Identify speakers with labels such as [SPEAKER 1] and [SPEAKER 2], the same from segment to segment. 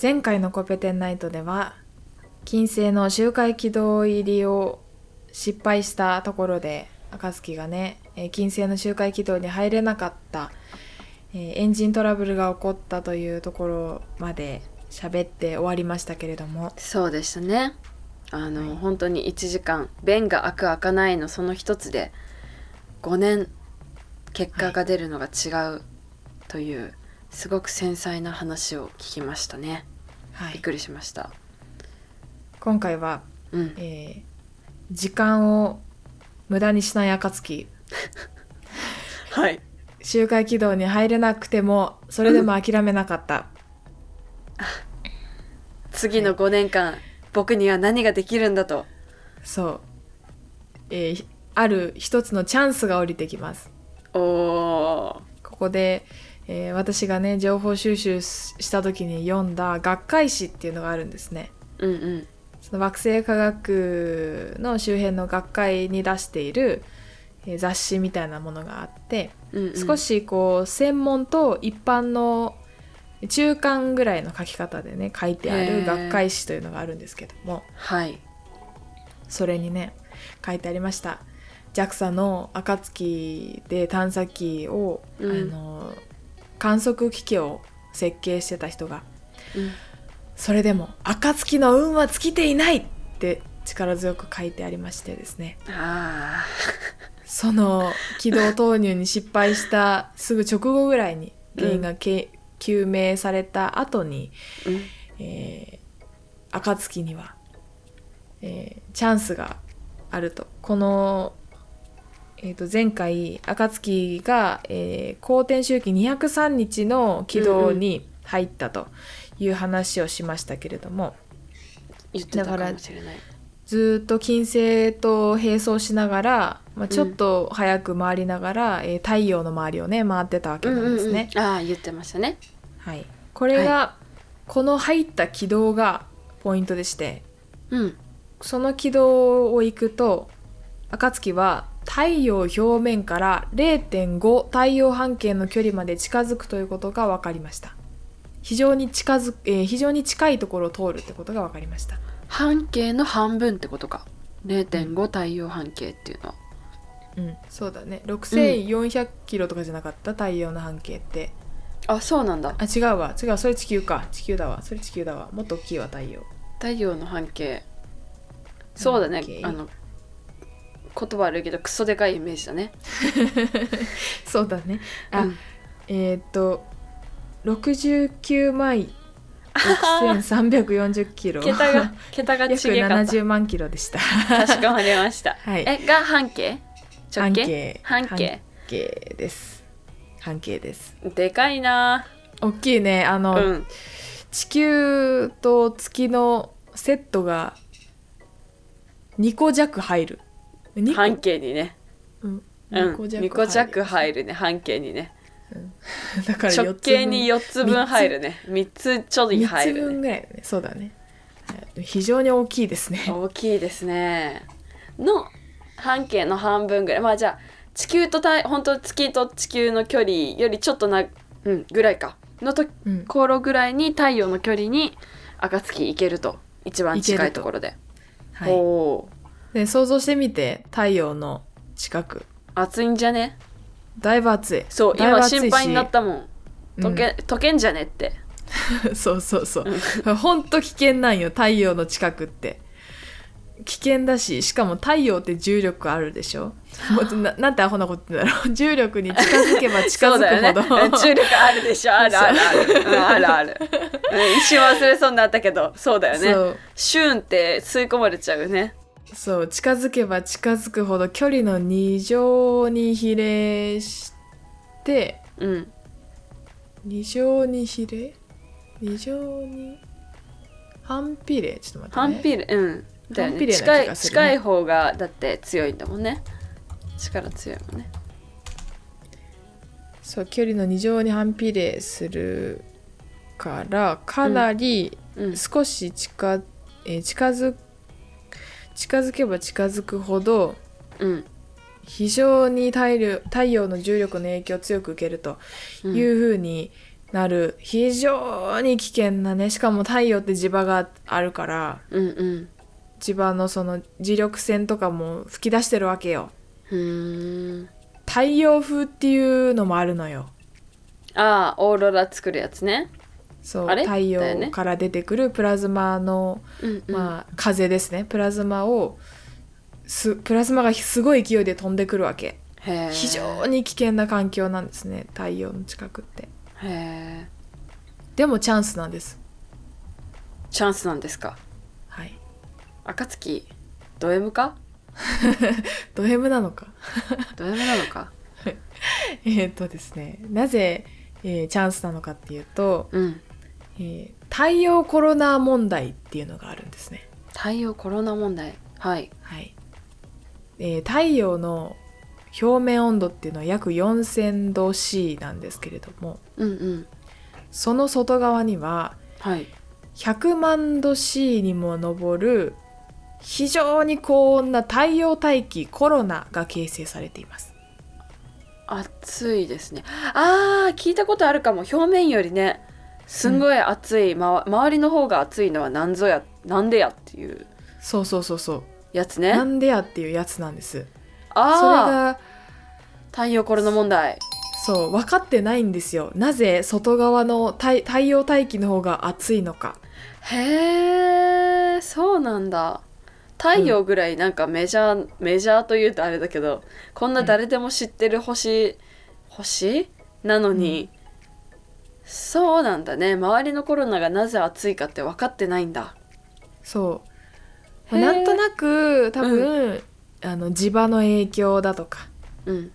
[SPEAKER 1] 前回のコペテンナイトでは金星の周回軌道入りを失敗したところで暁がねえー金星の周回軌道に入れなかった、えーエンジントラブルが起こったというところまで喋って終わりましたけれども。
[SPEAKER 2] そうでしたね。あの、
[SPEAKER 1] はい。
[SPEAKER 2] 本当に1時間弁が開く開かないのその一つで5年結果が出るのが違うという、すごく繊細な話を聞きましたね。
[SPEAKER 1] はい。
[SPEAKER 2] びっくりしました。
[SPEAKER 1] 今回は、
[SPEAKER 2] うん。
[SPEAKER 1] えー時間を無駄にしない暁。
[SPEAKER 2] はい。
[SPEAKER 1] 周回軌道に入れなくてもそれでも諦めなかった、
[SPEAKER 2] 次の5年間、僕には何ができるんだと。
[SPEAKER 1] そう、えーある一つのチャンスが降りてきます。
[SPEAKER 2] おお
[SPEAKER 1] ここで、えー私がね情報収集しした時に読んだ学会誌っていうのがあるんですね。
[SPEAKER 2] ーうんうん。
[SPEAKER 1] その惑星科学の周辺の学会に出している、えー雑誌みたいなものがあって、
[SPEAKER 2] うんうん。
[SPEAKER 1] 少しこう専門と一般の中間ぐらいの書き方でね書いてある学会誌というのがあるんですけども。
[SPEAKER 2] はい。
[SPEAKER 1] それにね書いてありました。JAXA の暁で探査機を、
[SPEAKER 2] うん。
[SPEAKER 1] あの観測機器を設計してた人が
[SPEAKER 2] うん。
[SPEAKER 1] それでも暁の運は尽きていないって力強く書いてありましてですね。
[SPEAKER 2] あ
[SPEAKER 1] その軌道投入に失敗したすぐ直後ぐらいに原因がけ、究明された後に、
[SPEAKER 2] ーうん。
[SPEAKER 1] えー、暁には、えーチャンスがあると。この、えー、と前回暁が、えー、公転周期203日の軌道に入ったという話をしましたけれども、
[SPEAKER 2] 言ってたかもしれない。
[SPEAKER 1] ずーっと金星と並走しながら、まあ、ちょっと早く回りながら、えー太陽の周りをね回ってたわけなんですね。
[SPEAKER 2] うんうんうん。ああ言ってましたね。
[SPEAKER 1] はい、これが、この入った軌道がポイントでして
[SPEAKER 2] うん。
[SPEAKER 1] その軌道を行くと暁は太陽表面から0.5太陽半径の距離まで近づくということが分かりました。非常に近づ、えー非常に近いところを通るってことが分かりました。
[SPEAKER 2] 半径の半分ってことか。0.5太陽半径っていうのは。
[SPEAKER 1] うん。そうだね。6400キロとかじゃなかった？太陽の半径って。
[SPEAKER 2] あそうなんだ。
[SPEAKER 1] あ違うわ。違う。それ地球か。地球だわ。それ地球だわ。もっと大きいわ太陽。
[SPEAKER 2] 太陽の半径。そうだね。あの言葉悪いけどクソでかいイメージだね。
[SPEAKER 1] そうだね。あ、
[SPEAKER 2] うん。
[SPEAKER 1] えーっと69万6340キロ。
[SPEAKER 2] 桁が 桁が違
[SPEAKER 1] 約
[SPEAKER 2] かった。
[SPEAKER 1] 70万キロでした。
[SPEAKER 2] かしこまりました、
[SPEAKER 1] はい。
[SPEAKER 2] えが半径？
[SPEAKER 1] 半径。
[SPEAKER 2] 半径。
[SPEAKER 1] 半径です。半径です。
[SPEAKER 2] でかいな。
[SPEAKER 1] 大きいね。あの、
[SPEAKER 2] うん。
[SPEAKER 1] 地球と月のセットが2個弱入る。2個
[SPEAKER 2] 半径にね。
[SPEAKER 1] うん。
[SPEAKER 2] うん。
[SPEAKER 1] 2個
[SPEAKER 2] 2個弱入
[SPEAKER 1] る
[SPEAKER 2] るね。半径にね。
[SPEAKER 1] だから
[SPEAKER 2] 直径に
[SPEAKER 1] 4
[SPEAKER 2] 4つ分入るね。3つちょい
[SPEAKER 1] 3
[SPEAKER 2] 入るね。
[SPEAKER 1] つ分ぐらいだね。そうだね。はい。非常に大きいですね。
[SPEAKER 2] 大きいですね。の半径の半分ぐらい。まあじゃあ地球と太本当月と地球の距離よりちょっとなうんぐらいか。のと
[SPEAKER 1] うん
[SPEAKER 2] ころぐらいに太陽の距離に暁行けると。一番近いところで、
[SPEAKER 1] はい。
[SPEAKER 2] おお
[SPEAKER 1] で想像してみて太陽の近く。
[SPEAKER 2] 暑いんじゃね？
[SPEAKER 1] だいぶ暑い。
[SPEAKER 2] そう今心配になったもん。
[SPEAKER 1] うん。
[SPEAKER 2] 溶け,、溶けんじゃねって。
[SPEAKER 1] そうそうそう。ほん。と危険なんよ太陽の近くって。危険だししかも太陽って重力あるでしょ？もうななんてアホなこと言うんだろう。重力に近づけば近づくほど、
[SPEAKER 2] 重力あるでしょ？あるあるある、う。んある一瞬忘れそうになったけどそうだよね。シューンって吸い込まれちゃうよね
[SPEAKER 1] そう近づけば近づくほど距離の2乗に比例して
[SPEAKER 2] うん。
[SPEAKER 1] 2乗に比例 ?2 乗に反比例？ちょっと待って、ね、
[SPEAKER 2] 反比例？うん。だよね。近い近い方がだって強いんだもんね。力強いもんね。
[SPEAKER 1] そう距離の2乗に反比例するからかなり
[SPEAKER 2] うん。
[SPEAKER 1] 少し近,、えー近づ近づけば近づくほど
[SPEAKER 2] うん。
[SPEAKER 1] 非常に太陽太陽の重力の影響を強く受けると
[SPEAKER 2] うん。
[SPEAKER 1] いうふうになる。非常に危険なねしかも太陽って磁場があるから
[SPEAKER 2] うんうん。
[SPEAKER 1] 磁場のその磁力線とかも吹き出してるわけよ。太陽風っていうのもあるのよ。
[SPEAKER 2] ああオーロラ作るやつね
[SPEAKER 1] そう、太陽から出てくるプラズマの、
[SPEAKER 2] うんうん。
[SPEAKER 1] まあ、風ですね。プラズマをすプラズマがすごい勢いで飛んでくるわけ。非常に危険な環境なんですね太陽の近くって。でもチャンスなんです。
[SPEAKER 2] チャンスなんですか？
[SPEAKER 1] はい。
[SPEAKER 2] 暁ド M か？
[SPEAKER 1] ド M なのか？
[SPEAKER 2] ド M なのか？
[SPEAKER 1] えーっとですねなぜ、えーチャンスなのかっていうと、
[SPEAKER 2] うん
[SPEAKER 1] えー太陽コロナ問題っていうのがあるんですね。
[SPEAKER 2] 太陽コロナ問題。はい。
[SPEAKER 1] はい、えー太陽の表面温度っていうのは約4000度 C なんですけれども
[SPEAKER 2] うんうん。
[SPEAKER 1] その外側には
[SPEAKER 2] はい。
[SPEAKER 1] 100万度 C にも上る非常に高温な太陽大気コロナが形成されています。
[SPEAKER 2] 暑いですね。あー聞いたことあるかも。表面よりねすんごい暑い、ま、周りの方が暑いのは何ぞやなんでやっていう
[SPEAKER 1] そうそうそうそう。
[SPEAKER 2] やつね。
[SPEAKER 1] なんでやっていうやつなんです。それ
[SPEAKER 2] ああ
[SPEAKER 1] が
[SPEAKER 2] 太陽コロナ問題。
[SPEAKER 1] そう分かってないんですよ。なぜ外側の太太陽大気の方が暑いのか。
[SPEAKER 2] へえそうなんだ。太陽ぐらいなんかメジャー、メジャーというとあれだけどこんな誰でも知ってる星、星？なのに、そうなんだね。周りのコロナがなぜ暑いかって分かってないんだ。
[SPEAKER 1] そう、まあなんとなく多分、あの磁場の影響だとか
[SPEAKER 2] うん。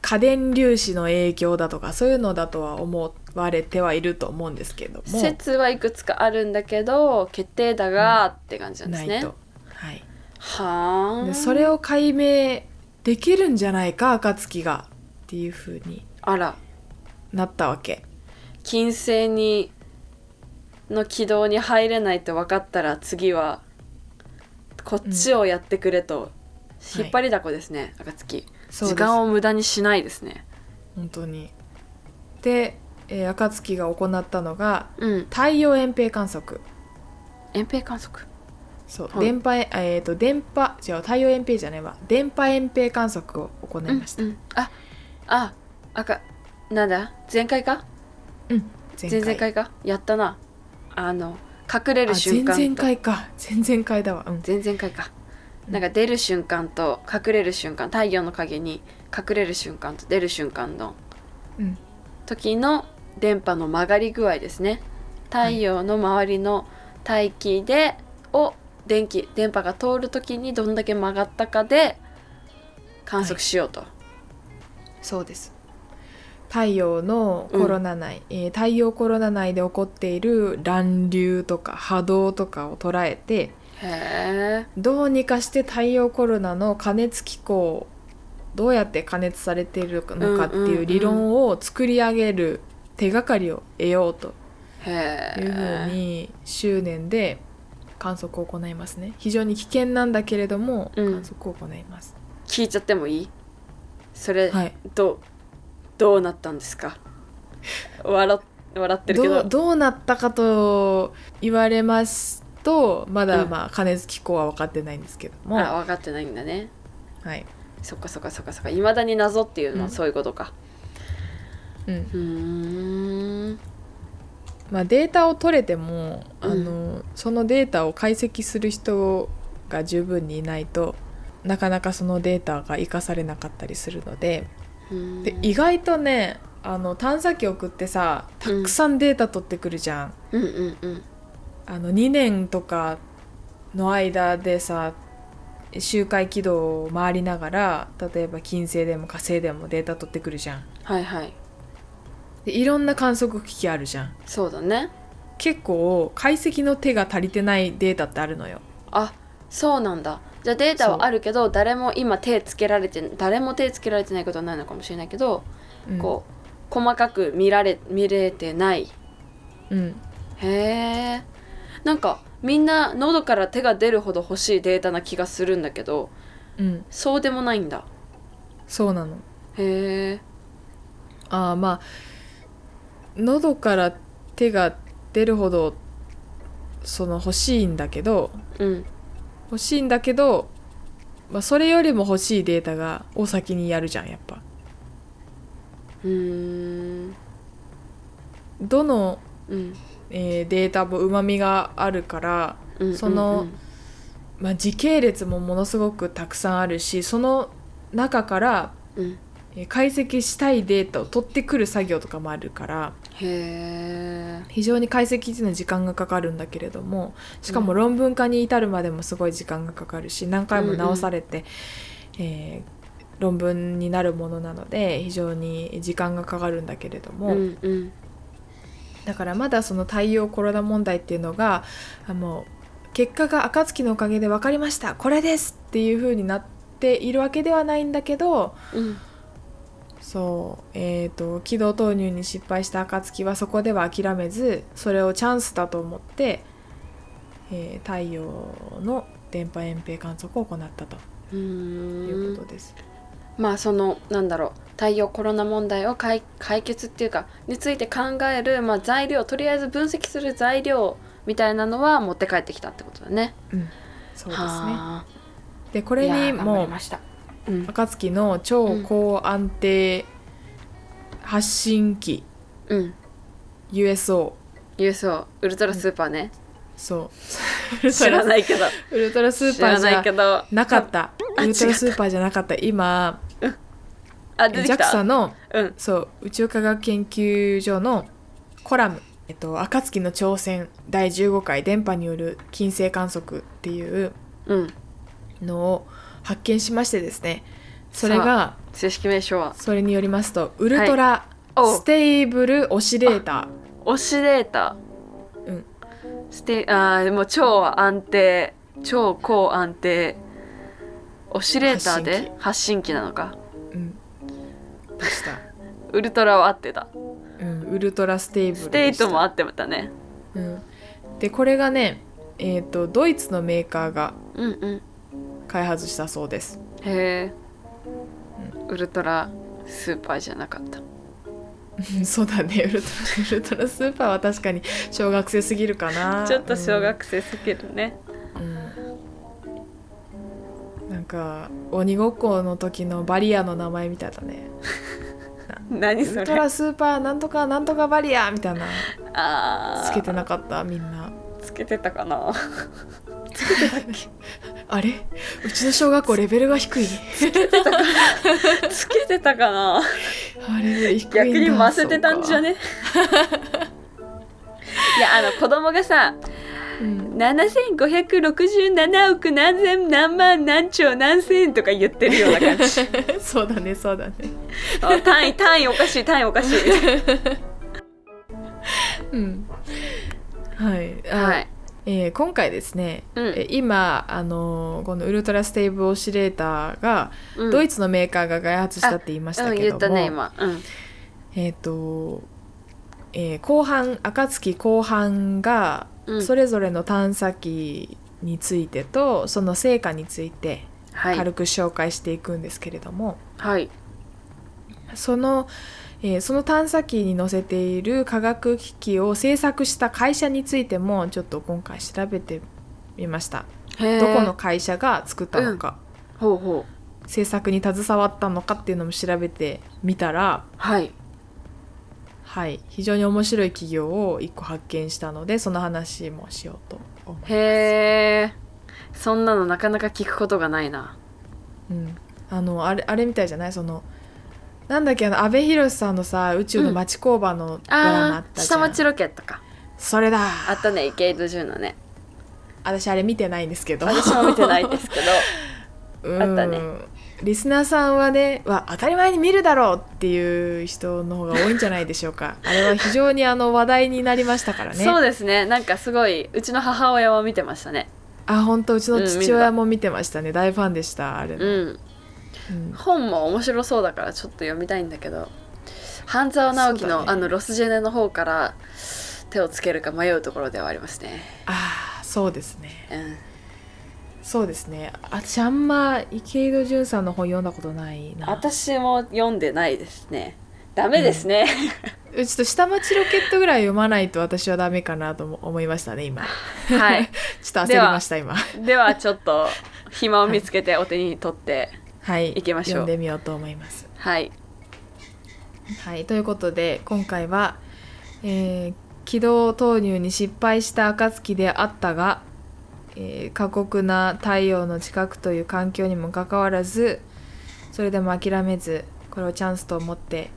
[SPEAKER 1] 家電粒子の影響だとかそういうのだとは思われてはいると思うんですけども。
[SPEAKER 2] 説はいくつかあるんだけど決定打がって感じなんですね、
[SPEAKER 1] ないと、はい、
[SPEAKER 2] はあ。
[SPEAKER 1] でそれを解明できるんじゃないか暁がっていう風に
[SPEAKER 2] あら。
[SPEAKER 1] なったわけ
[SPEAKER 2] 金星にの軌道に入れないと分かったら次はこっちをやってくれと、引っ張りだこですね、暁。
[SPEAKER 1] そうです。
[SPEAKER 2] 時間を無駄にしないですね。
[SPEAKER 1] 本当に。で、えー暁が行ったのが
[SPEAKER 2] うん。
[SPEAKER 1] 太陽遠平観測。
[SPEAKER 2] 遠平観測？
[SPEAKER 1] そう、
[SPEAKER 2] はい。
[SPEAKER 1] 電波えー、と電波違う太陽遠平じゃないわ。電波遠平観測を行いました、
[SPEAKER 2] うんうん。ああ赤なんだ？前回か？
[SPEAKER 1] 前
[SPEAKER 2] 前々回か？やったな。あの隠れる
[SPEAKER 1] あ
[SPEAKER 2] 瞬間と。
[SPEAKER 1] 前々回か。前々回だわ。うん。
[SPEAKER 2] 前々回か。
[SPEAKER 1] うん。
[SPEAKER 2] なんか出る瞬間と隠れる瞬間太陽の影に隠れる瞬間と出る瞬間の
[SPEAKER 1] うん。
[SPEAKER 2] 時の電波の曲がり具合ですね。太陽の周りの大気でを電気電波が通る時にどんだけ曲がったかで観測しようと、
[SPEAKER 1] そうです太陽のコロナ内、えー太陽コロナ内で起こっている乱流とか波動とかを捉えてどうにかして太陽コロナの加熱機構どうやって加熱されているのかって
[SPEAKER 2] うんうんうん
[SPEAKER 1] いう理論を作り上げる手がかりを得ようと
[SPEAKER 2] へ
[SPEAKER 1] いうふう
[SPEAKER 2] え
[SPEAKER 1] に執念で観測を行いますね。非常に危険なんだけれども
[SPEAKER 2] うん。
[SPEAKER 1] 観測を行います、
[SPEAKER 2] 聞いちゃってもいい？それ、
[SPEAKER 1] はい。
[SPEAKER 2] どうどうなったんですか？笑笑ってるけど。
[SPEAKER 1] どうどうなったかと言われますとまだ
[SPEAKER 2] うん。
[SPEAKER 1] まあ加熱機構は分かってないんですけども、
[SPEAKER 2] あ分かってないんだね。
[SPEAKER 1] はい。
[SPEAKER 2] そっかそっかそっかそっか。いまだに謎っていうの
[SPEAKER 1] うん。
[SPEAKER 2] はそういうことか。
[SPEAKER 1] うん。
[SPEAKER 2] うーん。
[SPEAKER 1] まあ、データを取れても、
[SPEAKER 2] うん。
[SPEAKER 1] あのそのデータを解析する人が十分にいないとなかなかそのデータが生かされなかったりするのでで意外とねあの探査機送ってさたくさんデータ取ってくるじゃん。
[SPEAKER 2] うんうんうん
[SPEAKER 1] あの2年とかの間でさ周回軌道を回りながら例えば金星でも火星でもデータ取ってくるじゃん。
[SPEAKER 2] はいはい
[SPEAKER 1] でいろんな観測機器あるじゃん。
[SPEAKER 2] そうだね
[SPEAKER 1] 結構解析の手が足りてないデータってあるのよ。
[SPEAKER 2] あそうなんだじゃあデータはあるけど誰も今手つけられて誰も手つけられてないことはないのかもしれないけど、
[SPEAKER 1] うん。
[SPEAKER 2] こう細かく見られ見れてない。
[SPEAKER 1] うん、
[SPEAKER 2] へえなんかみんな喉から手が出るほど欲しいデータな気がするんだけど
[SPEAKER 1] うん、
[SPEAKER 2] そうでもないんだ。
[SPEAKER 1] そうなの。
[SPEAKER 2] へえ
[SPEAKER 1] ああまあ喉から手が出るほどその欲しいんだけど
[SPEAKER 2] うん
[SPEAKER 1] 欲しいんだけど、まあ、それよりも欲しいデータがを先にやるじゃんやっぱ。
[SPEAKER 2] うーん。
[SPEAKER 1] どの、
[SPEAKER 2] うん。
[SPEAKER 1] えーデータもうまみがあるから、
[SPEAKER 2] うん
[SPEAKER 1] そのまあ、時系列もものすごくたくさんあるしその中から、
[SPEAKER 2] うん
[SPEAKER 1] 解析したいデータを取ってくる作業とかもあるから
[SPEAKER 2] へえ
[SPEAKER 1] 非常に解析っていうのは時間がかかるんだけれどもしかも論文化に至るまでもすごい時間がかかるし何回も直されて、えー論文になるものなので非常に時間がかかるんだけれども、
[SPEAKER 2] うんうん。
[SPEAKER 1] だからまだその太陽コロナ問題っていうのがあもう結果が暁のおかげで分かりましたこれですっていう風になっているわけではないんだけど
[SPEAKER 2] うん
[SPEAKER 1] そうえー、と軌道投入に失敗した暁はそこでは諦めずそれをチャンスだと思って、えー太陽の電波遠平観測を行ったというんことです。
[SPEAKER 2] まあそのなんだろう太陽コロナ問題を解解決っていうかについて考える、まあ、材料とりあえず分析する材料みたいなのは持って帰ってきたってことだね。
[SPEAKER 1] うん、そうですね
[SPEAKER 2] はあ
[SPEAKER 1] でこれにも
[SPEAKER 2] りました。うん。
[SPEAKER 1] 暁の超高安定発信機、
[SPEAKER 2] うん、
[SPEAKER 1] USO
[SPEAKER 2] USO ウルトラスーパーね、
[SPEAKER 1] そう。
[SPEAKER 2] 知らないけど。
[SPEAKER 1] ウルトラスーパーじゃなかった。
[SPEAKER 2] あ
[SPEAKER 1] ウルトラスーパーじゃなかった。今
[SPEAKER 2] あ
[SPEAKER 1] JAXA の
[SPEAKER 2] うん。
[SPEAKER 1] そう宇宙科学研究所のコラム「えっと、暁の挑戦。第15回。電波による金星観測」っていう
[SPEAKER 2] うん。
[SPEAKER 1] のを発見しましてですねそれが
[SPEAKER 2] 正式名称は？
[SPEAKER 1] それによりますとウルトラ
[SPEAKER 2] お
[SPEAKER 1] ステーブルオシレータ
[SPEAKER 2] オシレータ
[SPEAKER 1] ー、うん、
[SPEAKER 2] ステあーもう超安定。超高安定。オシレーターで発信機。なのか？
[SPEAKER 1] うん、でした、
[SPEAKER 2] ウルトラは合ってた。
[SPEAKER 1] うん、 Ultra Stableステ
[SPEAKER 2] イトも合ってたね。
[SPEAKER 1] うん、でこれがねえっ、とドイツのメーカーが
[SPEAKER 2] うんうん
[SPEAKER 1] 開発したそうです。
[SPEAKER 2] へえ、ウルトラスーパーじゃなかった。
[SPEAKER 1] う んそうだね。ウルトラ ウルトラスーパーは確かに小学生すぎるかな。
[SPEAKER 2] ちょっと小学生すぎるね、
[SPEAKER 1] うん、なんか鬼ごっこの時のバリアの名前みたいだね。
[SPEAKER 2] 何それ？
[SPEAKER 1] ウルトラスーパーなんとかなんとかバリアみたいな。
[SPEAKER 2] あー。
[SPEAKER 1] つけてなかったみんな。
[SPEAKER 2] つけてたかな？
[SPEAKER 1] あれ？うちの小学校レベルが低い。
[SPEAKER 2] つけてたか。な。
[SPEAKER 1] あれ低いんだ。
[SPEAKER 2] 逆にませてたんじゃ
[SPEAKER 1] ね、
[SPEAKER 2] ねいやあの子供がさ
[SPEAKER 1] うん。
[SPEAKER 2] 7567億何千何万何兆何千とか言ってるような感じ。
[SPEAKER 1] そうだねそうだね。
[SPEAKER 2] あ単位単位おかしい単位おかしい。
[SPEAKER 1] うん。はい、あ
[SPEAKER 2] はい
[SPEAKER 1] えー今回ですね、
[SPEAKER 2] うん。
[SPEAKER 1] えー今あのーこのウルトラステーブルオシレーターが、
[SPEAKER 2] うん。
[SPEAKER 1] ドイツのメーカーが開発したって言いました
[SPEAKER 2] うん
[SPEAKER 1] けども、
[SPEAKER 2] うん。
[SPEAKER 1] えっ、と、えー後半暁後半が
[SPEAKER 2] うん。
[SPEAKER 1] それぞれの探査機についてと、その成果について
[SPEAKER 2] はい。
[SPEAKER 1] 軽く紹介していくんですけれども、
[SPEAKER 2] はい
[SPEAKER 1] その、えーその探査機に載せている科学機器を製作した会社についてもちょっと今回調べてみました。どこの会社が作ったのか、
[SPEAKER 2] ほうほう。
[SPEAKER 1] 制作に携わったのかっていうのも調べてみたら
[SPEAKER 2] はい。
[SPEAKER 1] はい。非常に面白い企業を1個発見したのでその話もしようと思います、
[SPEAKER 2] へえそんなのなかなか聞くことがないな。
[SPEAKER 1] うん、あのあれあれみたいじゃない？そのなんだっけあの阿部寛さんのさ宇宙の町工場のドラマあ
[SPEAKER 2] あ
[SPEAKER 1] ったじゃん、
[SPEAKER 2] ー下町ロケットか。
[SPEAKER 1] それだ。
[SPEAKER 2] あったね池井戸潤のね。
[SPEAKER 1] 私あれ見てないんですけど。
[SPEAKER 2] 私も見てないですけど。
[SPEAKER 1] うん。
[SPEAKER 2] あったね。
[SPEAKER 1] リスナーさんはねわ当たり前に見るだろうっていう人の方が多いんじゃないでしょうか。あれは非常にあの話題になりましたからね。
[SPEAKER 2] そうですねなんかすごいうちの母親は見てましたね
[SPEAKER 1] あ本当うちの
[SPEAKER 2] うん
[SPEAKER 1] 父親も見てましたね、大ファンでしたあれの、
[SPEAKER 2] うん
[SPEAKER 1] うん
[SPEAKER 2] 本も面白そうだからちょっと読みたいんだけど半沢直樹の,、
[SPEAKER 1] ね。
[SPEAKER 2] あのロスジェネの方から手をつけるか迷うところではありますね。
[SPEAKER 1] ああそうですね。
[SPEAKER 2] うん。
[SPEAKER 1] そうですね。私あんま池井戸潤さんの本読んだことないな。
[SPEAKER 2] 私も読んでないですね。ダメですね、
[SPEAKER 1] ちょっと下町ロケットぐらい読まないと私はダメかなとも思いましたね今。
[SPEAKER 2] はい。
[SPEAKER 1] ちょっと焦りました今。
[SPEAKER 2] ではちょっと暇を見つけてお手に取って。
[SPEAKER 1] はい
[SPEAKER 2] 行きましょう。
[SPEAKER 1] 読んでみようと思います。
[SPEAKER 2] はい。
[SPEAKER 1] はい。ということで今回は、えー軌道投入に失敗した暁であったが、えー過酷な太陽の近くという環境にもかかわらずそれでも諦めずこれをチャンスと思って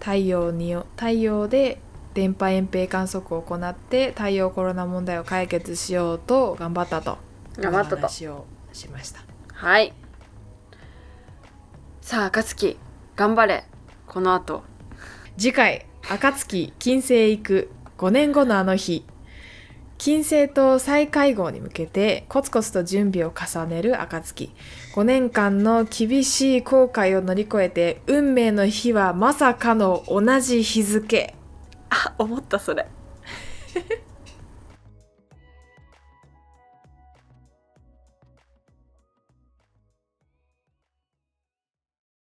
[SPEAKER 1] 太陽に太陽で電波遠征観測を行って太陽コロナ問題を解決しようと頑張ったと
[SPEAKER 2] 頑張ったと。
[SPEAKER 1] 話をしました。
[SPEAKER 2] はいさあ暁頑張れ。この後。
[SPEAKER 1] 次回暁金星行く。5年後のあの日。金星と再会合に向けてコツコツと準備を重ねる暁。5年間の厳しい後悔を乗り越えて運命の日はまさかの同じ日付。
[SPEAKER 2] あ思ったそれ